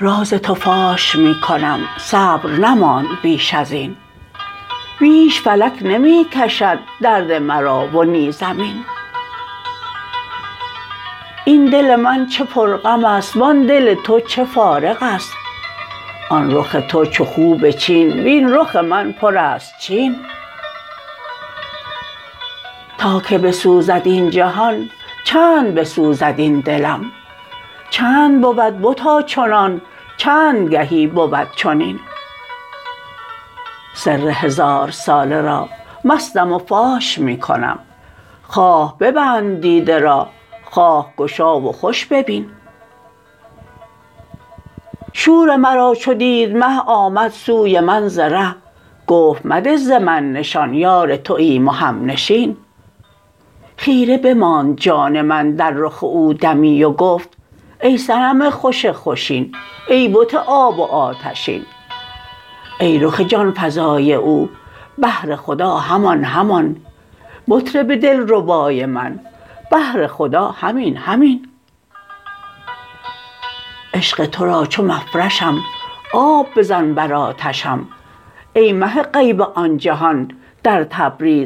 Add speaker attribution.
Speaker 1: راز تو فاش می کنم صبر نماند بیش از این. بیش فلک نمی کشد درد مرا و زمین. این دل من چه پرغم است وان دل تو چه فارغ است. آن رخ تو چو خوب چین وین رخ من پر است چین. تا که بسوزد این جهان چند بسوزد این دلم؟ چند بود بتا چنان چند گهی بود چنین. سر هزارساله را مستم و فاش می کنم. خواه ببند دیده را خواه گشا و خوش ببین. شور مرا چو دید مه آمد سوی من ز ره گفت مده ز من نشان یار تویم و همنشین خیره بماند جان من در رخ او دمی و گفت ای صنم خوش خوشین ای بت آب و آتشین. ای رخ جان فزای او بهر خدا همان همان مطرب دلربای من. بهر خدا همین همین. عشق تو را چو مفرشم آب بزن بر آتشم. ای مه غیب آن جهان در تبریز